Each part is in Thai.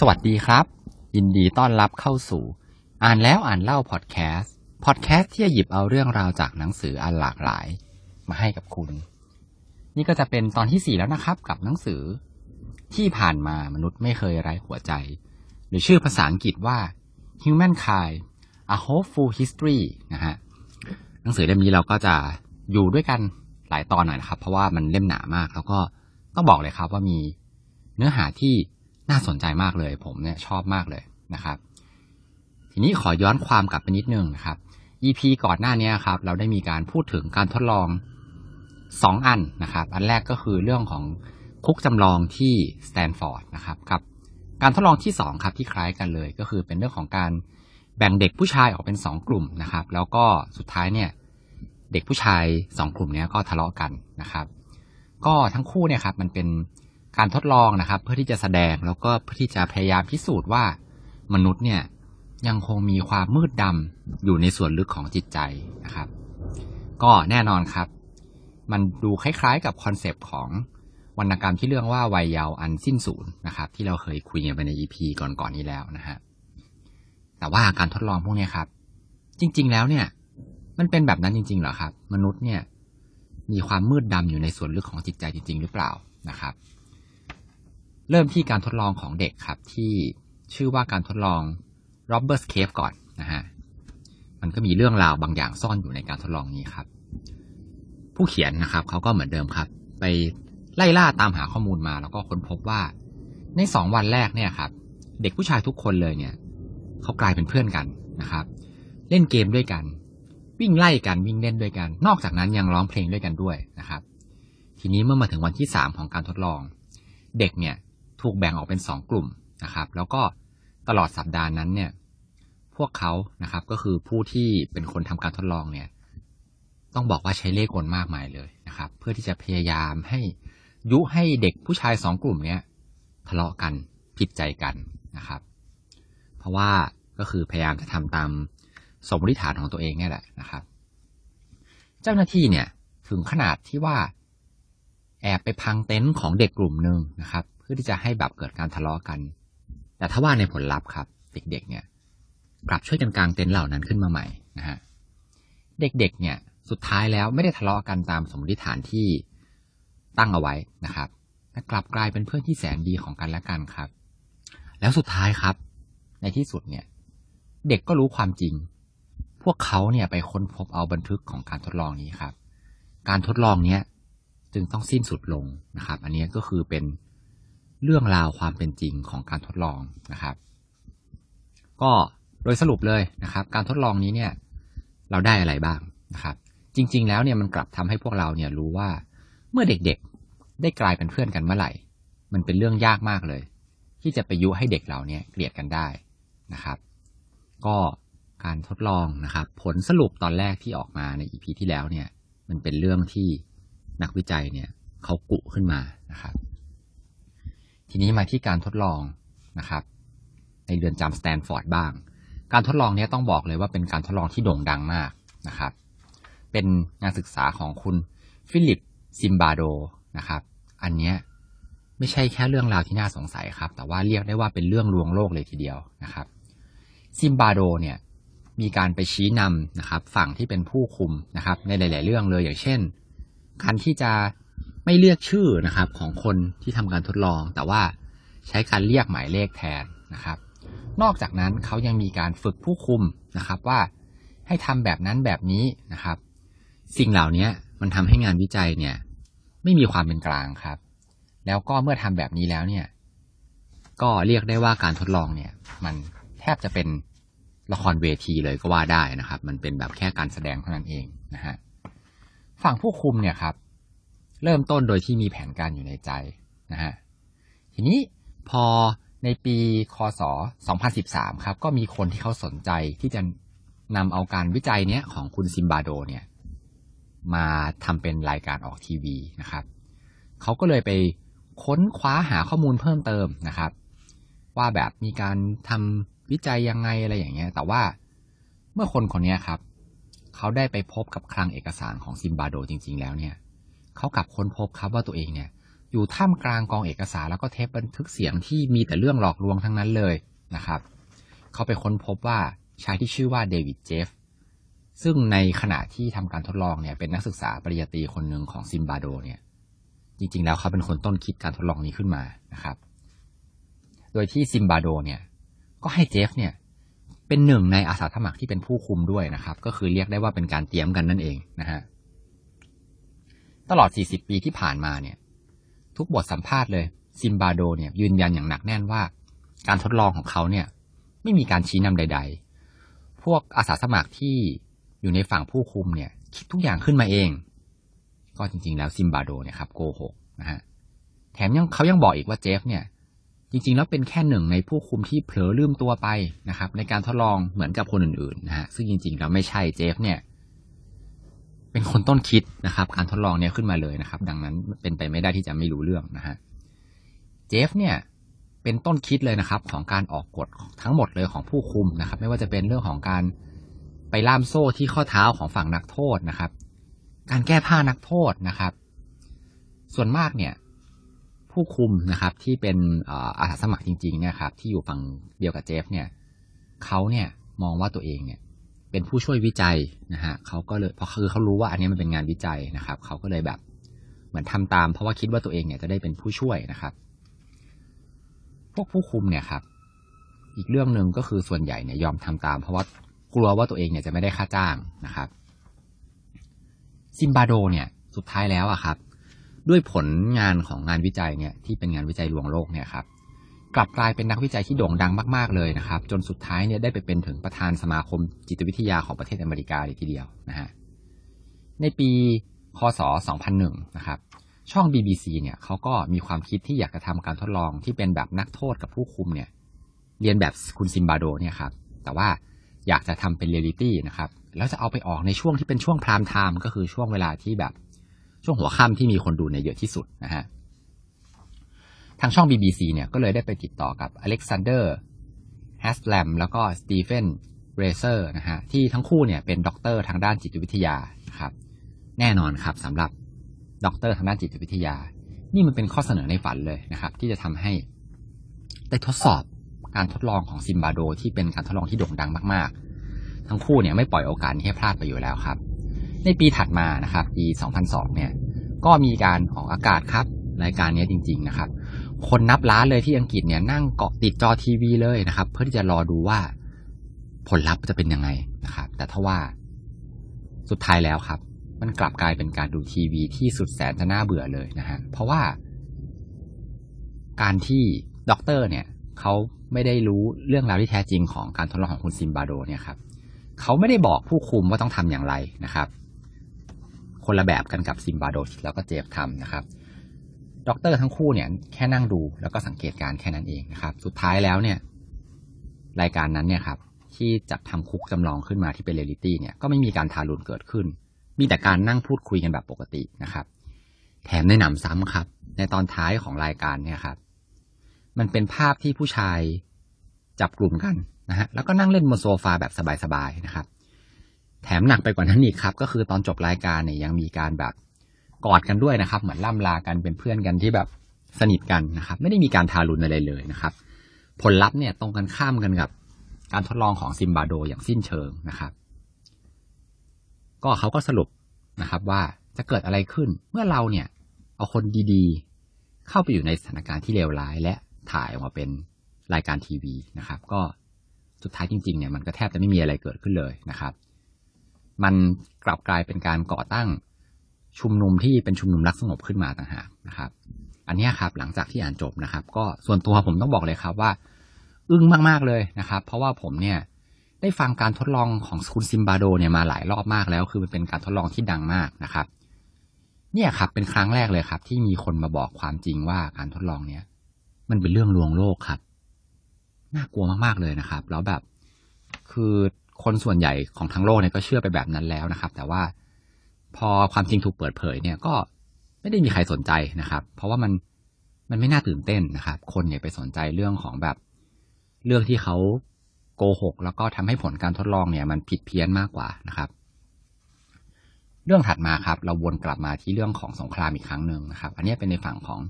สวัสดีครับ ยินดีต้อนรับเข้าสู่ อ่านแล้วอ่านเล่าพอดแคสต์พอดแคสต์ที่จะหยิบเอาเรื่องราวจากหนังสืออันหลากหลาย มาให้กับคุณ นี่ก็จะเป็นตอนที่สี่แล้วนะครับ กับหนังสือ ที่ผ่านมามนุษย์ไม่เคยไร้หัวใจ หรือชื่อภาษาอังกฤษว่า Humankind A Hopeful History นะฮะหนังสือเล่มนี้เราก็จะอยู่ด้วยกันหลายตอนหน่อยนะครับ เพราะว่ามันเล่มหนามาก แล้วก็ต้องบอกเลยครับว่ามีเนื้อหาที่ น่าสนใจมากเลย ผมเนี่ยชอบมากเลยนะครับ ทีนี้ขอย้อนความกลับไปนิดนึงนะครับ EP ก่อนหน้านี้ครับ เราได้มีการพูดถึงการทดลองสองอันนะครับ อันแรกก็คือเรื่องของคุกจำลองที่สแตนฟอร์ดนะครับกับ การทดลองที่สองครับที่คล้ายกันเลย ก็คือเป็นเรื่องของการแบ่งเด็กผู้ชายออกเป็นสองกลุ่มนะครับ แล้วก็สุดท้ายเนี่ยเด็กผู้ชายสองกลุ่มนี้ก็ทะเลาะกันนะครับ ก็ทั้งคู่เนี่ยครับมันเป็น การทดลองนะครับ เพื่อที่จะแสดงแล้วก็เพื่อที่จะพยายามพิสูจน์ว่า มนุษย์เนี่ยยังคงมีความมืดดำอยู่ในส่วนลึกของจิตใจนะครับ ก็แน่นอนครับ มันดูคล้ายๆกับคอนเซปต์ของวรรณกรรมที่เรื่องว่าวัยเยาว์อันสิ้นสูญนะครับ ที่เราเคยคุยกันไปใน EP ก่อนๆนี้แล้วนะฮะแต่ว่าการทดลองพวกนี้ครับ จริง ๆ แล้วเนี่ย มันเป็นแบบนั้นจริง ๆ เหรอครับ มนุษย์เนี่ย มีความมืดดำอยู่ในส่วนลึกของจิตใจจริง ๆ หรือเปล่านะครับ เริ่มที่การทดลองของเด็กครับ ที่ชื่อว่าการทดลอง Robert's Cave ก่อนนะฮะมันก็มีเรื่องราวบางอย่างซ่อนอยู่ในการทดลองนี้ครับ ผู้เขียนนะครับเขาก็เหมือนเดิมครับ ไปไล่ล่าตามหาข้อมูลมา แล้วก็ค้นพบว่า ในสองวันแรกเนี่ยครับ เด็กผู้ชายทุกคนเลยเนี่ยเขากลายเป็นเพื่อนกันนะครับ เล่นเกมด้วยกัน วิ่งไล่กันวิ่งเล่นด้วยกัน นอกจากนั้นยังร้องเพลงด้วยกันด้วยนะครับ ทีนี้เมื่อมาถึงวันที่สามของการทดลอง เด็กเนี่ย ถูกแบ่งออกเป็นสองกลุ่มนะครับ แล้วก็ตลอดสัปดาห์นั้นเนี่ย พวกเขานะครับก็คือผู้ที่เป็นคนทำการทดลองเนี่ย ต้องบอกว่าใช้เลขกลมากมายเลยนะครับ เพื่อที่จะพยายามให้ยุให้เด็กผู้ชายสองกลุ่มเนี้ยทะเลาะกันผิดใจกันนะครับ เพราะว่าก็คือพยายามจะทำตามสมมติฐานของตัวเองเนี่ยแหละนะครับ เจ้าหน้าที่เนี่ยถึงขนาดที่ว่าแอบไปพังเต็นท์ของเด็กกลุ่มหนึ่งนะครับ พื่อที่จะให้แบบเกิดการทะเลาะกัน แต่ถ้าว่าในผลลัพธ์ครับ เด็กๆ เนี่ย กลับช่วยกันกางเต็นท์เหล่านั้นขึ้นมาใหม่นะฮะเด็กๆ เนี่ยสุดท้ายแล้วไม่ได้ทะเลาะกันตามสมมติฐานที่ตั้งเอาไว้นะครับแต่กลับกลายเป็นเพื่อนที่แสนดีของกันและกันครับ แล้วสุดท้ายครับ ในที่สุดเนี่ย เด็กก็รู้ความจริง พวกเขาเนี่ยไปค้นพบเอาบันทึกของการทดลองนี้ครับ การทดลองเนี้ยจึงต้องสิ้นสุดลงนะครับ อันนี้ก็คือเป็น เรื่องราวความเป็นจริงของการทดลองนะครับ ก็โดยสรุปเลยนะครับ การทดลองนี้เนี่ย เราได้อะไรบ้างนะครับ จริง ๆ แล้วเนี่ยมันกลับทำให้พวกเราเนี่ยรู้ว่าเมื่อเด็กๆได้กลายเป็นเพื่อนกันเมื่อไหร่ มันเป็นเรื่องยากมากเลย ที่จะไปยุให้เด็กเราเนี่ยเกลียดกันได้นะครับ ก็การทดลองนะครับ ผลสรุปตอนแรกที่ออกมาในอีพีที่แล้วเนี่ย มันเป็นเรื่องที่นักวิจัยเนี่ยเขากุขึ้นมานะครับ ทีนี้มาที่การทดลองนะครับ ในเรือนจำสแตนฟอร์ดบ้าง การทดลองนี้ต้องบอกเลยว่าเป็นการทดลองที่โด่งดังมากนะครับ เป็นงานศึกษาของคุณฟิลิปซิมบาโดนะครับ อันเนี้ยไม่ใช่แค่เรื่องราวที่น่าสงสัยครับ แต่ว่าเรียกได้ว่าเป็นเรื่องลวงโลกเลยทีเดียวนะครับซิมบาโดเนี่ยมีการไปชี้นำนะครับ ฝั่งที่เป็นผู้คุมนะครับ ในหลาย ๆ เรื่องเลยอย่างเช่นการที่จะ ไม่เรียกชื่อนะครับของคนที่ทำการทดลอง แต่ว่าใช้การเรียกหมายเลขแทนนะครับ นอกจากนั้นเขายังมีการฝึกผู้คุมนะครับว่าให้ทำแบบนั้นแบบนี้นะครับ สิ่งเหล่านี้มันทำให้งานวิจัยเนี่ยไม่มีความเป็นกลางครับ แล้วก็เมื่อทำแบบนี้แล้วเนี่ยก็เรียกได้ว่าการทดลองเนี่ย มันแทบจะเป็นละครเวทีเลยก็ว่าได้นะครับ มันเป็นแบบแค่การแสดงเท่านั้นเองนะฮะฝั่งผู้คุมเนี่ยครับ เริ่มต้นโดยที่มีแผนการอยู่ในใจนะฮะทีนี้พอในปีคศ 2013 ครับก็มีคนที่เขาสนใจที่จะนำเอาการวิจัยเนี้ยของคุณซิมบาโดเนี่ยมาทำเป็นรายการออกทีวีนะครับเขาก็เลยไปค้นคว้าหาข้อมูลเพิ่มเติมนะครับ ว่าแบบมีการทำวิจัยยังไงอะไรอย่างเงี้ย แต่ว่าเมื่อคนคนนี้ครับ เขาได้ไปพบกับคลังเอกสารของซิมบาโดจริง ๆ แล้วเนี่ย เขากลับค้นพบครับว่าตัวเองเนี่ย อยู่ท่ามกลางกองเอกสารแล้วก็เทปบันทึกเสียงที่มีแต่เรื่องหลอกลวงทั้งนั้นเลยนะครับ เขาไปค้นพบว่าชายที่ชื่อว่าเดวิดเจฟซึ่งในขณะที่ทำการทดลองเนี่ยเป็นนักศึกษาปริญญาตรีคนหนึ่งของซิมบาโดเนี่ย จริง ๆ แล้วเขาเป็นคนต้นคิดการทดลองนี้ขึ้นมานะครับ โดยที่ซิมบาโดเนี่ย ก็ให้เจฟเนี่ย เป็นหนึ่งในอาสาสมัครที่เป็นผู้คุมด้วยนะครับ ก็คือเรียกได้ว่าเป็นการเตรียมกันนั่นเองนะฮะ ตลอด 40 ปีที่ผ่านมาเนี่ย ทุกบทสัมภาษณ์เลยซิมบาโดเนี่ยยืนยันอย่างหนักแน่นว่า การทดลองของเขาเนี่ยไม่มีการชี้นำใด ๆ พวกอาสาสมัครที่อยู่ในฝั่งผู้คุมเนี่ยคิดทุกอย่างขึ้นมาเอง ก็จริง ๆ แล้วซิมบาโดเนี่ยครับโกหกนะฮะแถมยังเขายังบอกอีกว่าเจฟเนี่ยจริง ๆ แล้วเป็นแค่หนึ่งในผู้คุมที่เผลอลืมตัวไปนะครับ ในการทดลองเหมือนกับคนอื่นๆนะฮะซึ่งจริงๆแล้วไม่ใช่เจฟเนี่ย ต้นคิดนะครับ การทดลองเนี่ยขึ้นมาเลยนะครับ ดังนั้นเป็นไปไม่ได้ที่จะไม่รู้เรื่องนะฮะเจฟเนี่ยเป็นต้นคิดเลยนะครับ ของการออกกฎทั้งหมดเลยของผู้คุมนะครับ ไม่ว่าจะเป็นเรื่องของการไปล่ามโซ่ที่ข้อเท้าของฝั่งนักโทษนะครับ การแก้ผ้านักโทษนะครับ ส่วนมากเนี่ย ผู้คุมนะครับที่เป็นอาสาสมัครจริงๆเนี่ยครับ ที่อยู่ฝั่งเดียวกับเจฟเนี่ยเขาเนี่ยมองว่าตัวเองเนี่ย เป็นผู้ช่วยวิจัยนะฮะเขาก็เลยเพราะคือเขารู้ว่าอันนี้มันเป็นงานวิจัยนะครับ เขาก็เลยแบบเหมือนทำตาม เพราะว่าคิดว่าตัวเองเนี่ยจะได้เป็นผู้ช่วยนะครับ พวกผู้คุมเนี่ยครับ อีกเรื่องหนึ่งก็คือส่วนใหญ่เนี่ยยอมทำตาม เพราะว่ากลัวว่าตัวเองเนี่ยจะไม่ได้ค่าจ้างนะครับ ซิมบาโดเนี่ยสุดท้ายแล้วอะครับ ด้วยผลงานของงานวิจัยเนี่ยที่เป็นงานวิจัยลวงโลกเนี่ยครับ กลับกลายเป็นนักวิจัยที่โด่งดังมาก ๆ เลยนะครับ จนสุดท้ายเนี่ยได้ไปเป็นถึงประธานสมาคมจิตวิทยาของประเทศอเมริกาเลยทีเดียวนะฮะในปีคศ 2001 นะครับ ช่อง BBC เนี่ยเขาก็มีความคิดที่อยากจะทำการทดลองที่เป็นแบบนักโทษกับผู้คุมเนี่ย เลียนแบบคุณซิมบาโดเนี่ยครับ แต่ว่าอยากจะทำเป็นเรียลิตี้นะครับ แล้วจะเอาไปออกในช่วงที่เป็นช่วง prime time ก็คือช่วงเวลาที่แบบช่วงหัวค่ำที่มีคนดูในเยอะที่สุดนะฮะทางช่อง BBC เนี่ยก็เลยได้ไปติดต่อกับอเล็กซานเดอร์แฮสแลมแล้วก็สตีเฟนเรเซอร์นะฮะที่ทั้งคู่เนี่ยเป็นด็อกเตอร์ทางด้านจิตวิทยานะครับ แน่นอนครับสำหรับด็อกเตอร์ทางด้านจิตวิทยา นี่มันเป็นข้อเสนอในฝันเลยนะครับ ที่จะทำให้ได้ทดสอบการทดลองของซิมบาโด ที่เป็นการทดลองที่โด่งดังมาก ๆ ทั้งคู่เนี่ยไม่ปล่อยโอกาสให้พลาดไปอยู่แล้วครับ ในปีถัดมานะครับ ปี 2002 เนี่ย ก็มีการออกอากาศครับรายการนี้จริง ๆ นะครับ คนนับล้านเลยที่อังกฤษเนี่ยนั่งเกาะติดจอทีวีเลยนะครับ เพื่อที่จะรอดูว่าผลลัพธ์จะเป็นยังไงนะครับ แต่ถ้าว่าสุดท้ายแล้วครับ มันกลับกลายเป็นการดูทีวีที่สุดแสนจะน่าเบื่อเลยนะฮะเพราะว่า การที่ด็อกเตอร์เนี่ยเขาไม่ได้รู้เรื่องราวที่แท้จริงของการทดลองของคุณซิมบาโดเนี่ยครับเขาไม่ได้บอกผู้คุมว่าต้องทำอย่างไรนะครับ คนละแบบกันกับซิมบาโดแล้วก็เจฟทำนะครับ ด็อกเตอร์ทั้งคู่เนี่ยแค่นั่งดูแล้วก็สังเกตการแค่นั้นเองนะครับ สุดท้ายแล้วเนี่ย รายการนั้นเนี่ยครับ ที่จัดทำคุกจำลองขึ้นมาที่เป็นเรียลิตี้เนี่ยก็ไม่มีการทารุณเกิดขึ้น มีแต่การนั่งพูดคุยกันแบบปกตินะครับ แถมในหนำซ้ำครับ ในตอนท้ายของรายการเนี่ยครับ มันเป็นภาพที่ผู้ชายจับกลุ่มกันนะฮะแล้วก็นั่งเล่นบนโซฟาแบบสบายๆนะครับ แถมหนักไปกว่านั้นอีกครับ ก็คือตอนจบรายการเนี่ยยังมีการแบบ กอดกันด้วยนะครับ เหมือนร่ำลากันเป็นเพื่อนกันที่แบบสนิทกันนะครับ ไม่ได้มีการทารุณอะไรเลยนะครับ ผลลัพธ์เนี่ยตรงกันข้ามกันกับการทดลองของซิมบาโดอย่างสิ้นเชิงนะครับ ก็เขาก็สรุปนะครับ ว่าจะเกิดอะไรขึ้นเมื่อเราเนี่ยเอาคนดีๆ เข้าไปอยู่ในสถานการณ์ที่เลวร้าย และถ่ายออกมาเป็นรายการทีวีนะครับ ก็สุดท้ายจริงๆเนี่ยมันก็แทบจะไม่มีอะไรเกิดขึ้นเลยนะครับ มันกลับกลายเป็นการก่อตั้ง ชุมนุมที่เป็นชุมนุมรักสงบขึ้นมาต่างหากนะครับ อันนี้ครับหลังจากที่อ่านจบนะครับ ก็ส่วนตัวผมต้องบอกเลยครับว่า อึ้งมากๆเลยนะครับ เพราะว่าผมเนี่ยได้ฟังการทดลองของคุณซิมบาโดเนี่ยมาหลายรอบมากแล้ว คือมันเป็นการทดลองที่ดังมากนะครับ เนี่ยครับเป็นครั้งแรกเลยครับ ที่มีคนมาบอกความจริงว่าการทดลองเนี่ย มันเป็นเรื่องลวงโลกครับน่ากลัวมากๆเลยนะครับ แล้วแบบคือคนส่วนใหญ่ของทั้งโลกเนี่ยก็เชื่อไปแบบนั้นแล้วนะครับ แต่ว่า พอความจริงถูกเปิดเผยเนี่ยก็ไม่ได้มีใครสนใจนะครับ เพราะว่ามันมันไม่น่าตื่นเต้นนะครับ คนเนี่ยไปสนใจเรื่องของแบบเรื่องที่เขาโกหก แล้วก็ทำให้ผลการทดลองเนี่ย มันผิดเพี้ยนมากกว่านะครับ เรื่องถัดมาครับ เราวนกลับมาที่เรื่องของสงครามอีกครั้งหนึ่งนะครับ อันนี้เป็นในฝั่งของ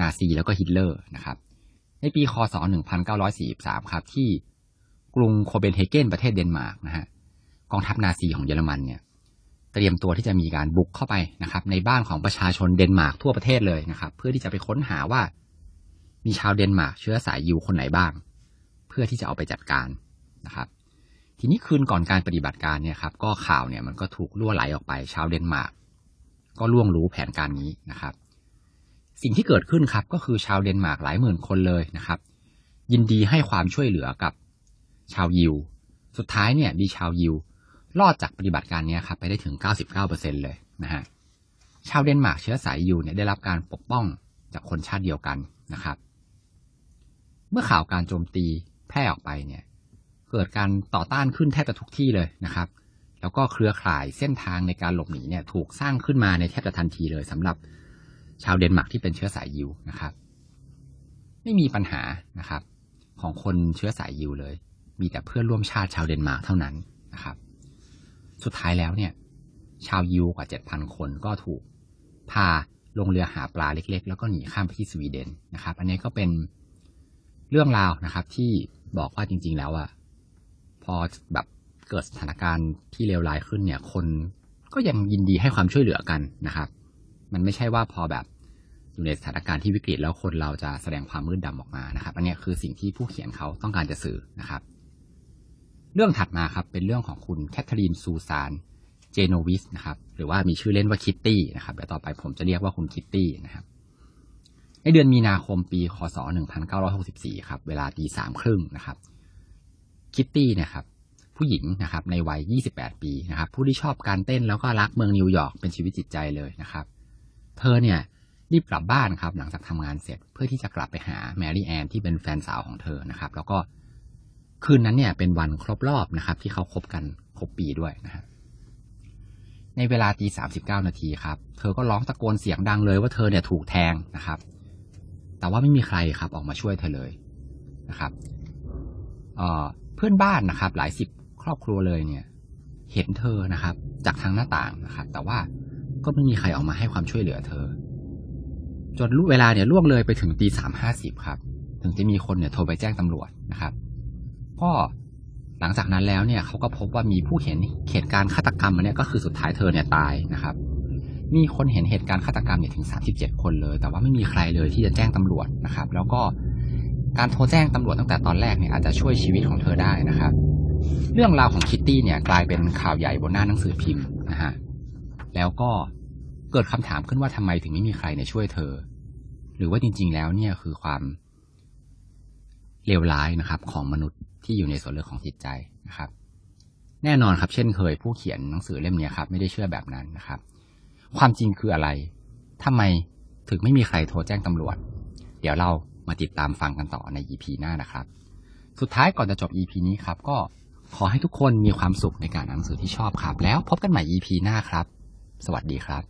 นาซีแล้วก็ฮิตเลอร์นะครับ ในปีคศ 1943 ครับที่กรุงโคเปนเฮเกนประเทศเดนมาร์กนะฮะกองทัพนาซีของเยอรมันเนี่ย เตรียมตัวที่จะมีการบุกเข้าไปนะครับ ในบ้านของประชาชนเดนมาร์กทั่วประเทศเลยนะครับ เพื่อที่จะไปค้นหาว่า มีชาวเดนมาร์กเชื้อสายยิวคนไหนบ้าง เพื่อที่จะเอาไปจัดการนะครับ ทีนี้คืนก่อนการปฏิบัติการเนี่ยครับก็ข่าวเนี่ยมันก็ถูกรั่วไหลออกไป ชาวเดนมาร์กก็ล่วงรู้แผนการนี้นะครับ สิ่งที่เกิดขึ้นครับก็คือชาวเดนมาร์กหลายหมื่นคนเลยนะครับ ยินดีให้ความช่วยเหลือกับชาวยิว สุดท้ายเนี่ยมีชาวยิว รอดจากปฏิบัติการนี้ครับไปได้ถึง 99%เลยนะฮะชาวเดนมาร์กเชื้อสายยิวเนี่ยได้รับการปกป้องจากคนชาติเดียวกันนะครับ เมื่อข่าวการโจมตีแพร่ออกไปเนี่ยเกิดการต่อต้านขึ้นแทบจะทุกที่เลยนะครับ แล้วก็เครือข่ายเส้นทางในการหลบหนีเนี่ยถูกสร้างขึ้นมาในแทบจะทันทีเลยสำหรับชาวเดนมาร์กที่เป็นเชื้อสายยิวนะครับ ไม่มีปัญหานะครับ ของคนเชื้อสายยิวเลย มีแต่เพื่อนร่วมชาติชาวเดนมาร์กเท่านั้นนะครับ สุดท้ายแล้วเนี่ย ชาวยิวกว่าเจ็ดพันคนก็ถูกพาลงเรือหาปลาเล็ก ๆ แล้วก็หนีข้ามไปที่สวีเดนนะครับ อันนี้ก็เป็นเรื่องราวนะครับ ที่บอกว่าจริง ๆ แล้วอะพอแบบเกิดสถานการณ์ที่เลวร้ายขึ้นเนี่ย คนก็ยังยินดีให้ความช่วยเหลือกันนะครับ มันไม่ใช่ว่าพอแบบอยู่ในสถานการณ์ที่วิกฤตแล้วคนเราจะแสดงความมืดดำออกมานะครับ อันนี้คือสิ่งที่ผู้เขียนเขาต้องการจะสื่อนะครับ เรื่องถัดมาครับเป็นเรื่องของคุณแคทเธอรีนซูซานเจโนวิสนะครับหรือว่ามีชื่อเล่นว่าคิตตี้นะครับเดี๋ยวต่อไปผมจะเรียกว่าคุณคิตตี้นะครับในเดือนมีนาคมปีคศ 1964 ครับ เวลาตีสามครึ่งนะครับ คิตตี้นะครับ ผู้หญิงนะครับในวัย 28 ปีนะครับ ผู้ที่ชอบการเต้นแล้วก็รักเมืองนิวยอร์กเป็นชีวิตจิตใจเลยนะครับ เธอเนี่ยรีบกลับบ้านครับ หลังจากทำงานเสร็จเพื่อที่จะกลับไปหาแมรี่แอนที่เป็นแฟนสาวของเธอนะครับ แล้วก็ คืนนั้นเนี่ยเป็นวันครบรอบนะครับ ที่เขาคบกันครบปีด้วยนะครับในเวลาตีสามสิบเก้านาทีครับ เธอก็ร้องตะโกนเสียงดังเลยว่าเธอเนี่ยถูกแทงนะครับ แต่ว่าไม่มีใครครับออกมาช่วยเธอเลยนะครับเเพื่อนบ้านนะครับ หลายสิบครอบครัวเลยเนี่ย เห็นเธอนะครับ จากทางหน้าต่างนะครับ แต่ว่าก็ไม่มีใครออกมาให้ความช่วยเหลือเธอ จนรู้เวลาเนี่ยล่วงเลยไปถึงตีสามห้าสิบครับ ถึงจะมีคนเนี่ยโทรไปแจ้งตำรวจนะครับ ก็หลังจากนั้นแล้วเนี่ยเขาก็พบว่ามีผู้เห็นเหตุการณ์ฆาตกรรมอันนี้ก็คือสุดท้ายเธอเนี่ยตายนะครับ มีคนเห็นเหตุการณ์ฆาตกรรมเนี่ยถึงสาสิบเจ็ดคนเลย แต่ว่าไม่มีใครเลยที่จะแจ้งตำรวจนะครับ แล้วก็การโทรแจ้งตำรวจตั้งแต่ตอนแรกเนี่ยอาจจะช่วยชีวิตของเธอได้นะครับ เรื่องราวของคิตตี้เนี่ยกลายเป็นข่าวใหญ่บนหน้าหนังสือพิมพ์นะฮะแล้วก็เกิดคำถามขึ้นว่าทำไมถึงไม่มีใครเนี่ยช่วยเธอ หรือว่าจริง ๆ แล้วเนี่ยคือความ เลวร้ายนะครับ ของมนุษย์ที่อยู่ในส่วนเลือกของจิตใจนะครับ แน่นอนครับ เช่นเคยผู้เขียนหนังสือเล่มนี้ครับ ไม่ได้เชื่อแบบนั้นนะครับ ความจริงคืออะไรทำไมถึงไม่มีใครโทรแจ้งตำรวจ เดี๋ยวเรามาติดตามฟังกันต่อใน EP หน้านะครับ สุดท้ายก่อนจะจบ EP นี้ครับ ก็ขอให้ทุกคนมีความสุขในการอ่านหนังสือที่ชอบครับ แล้วพบกันใหม่ EP หน้าครับ สวัสดีครับ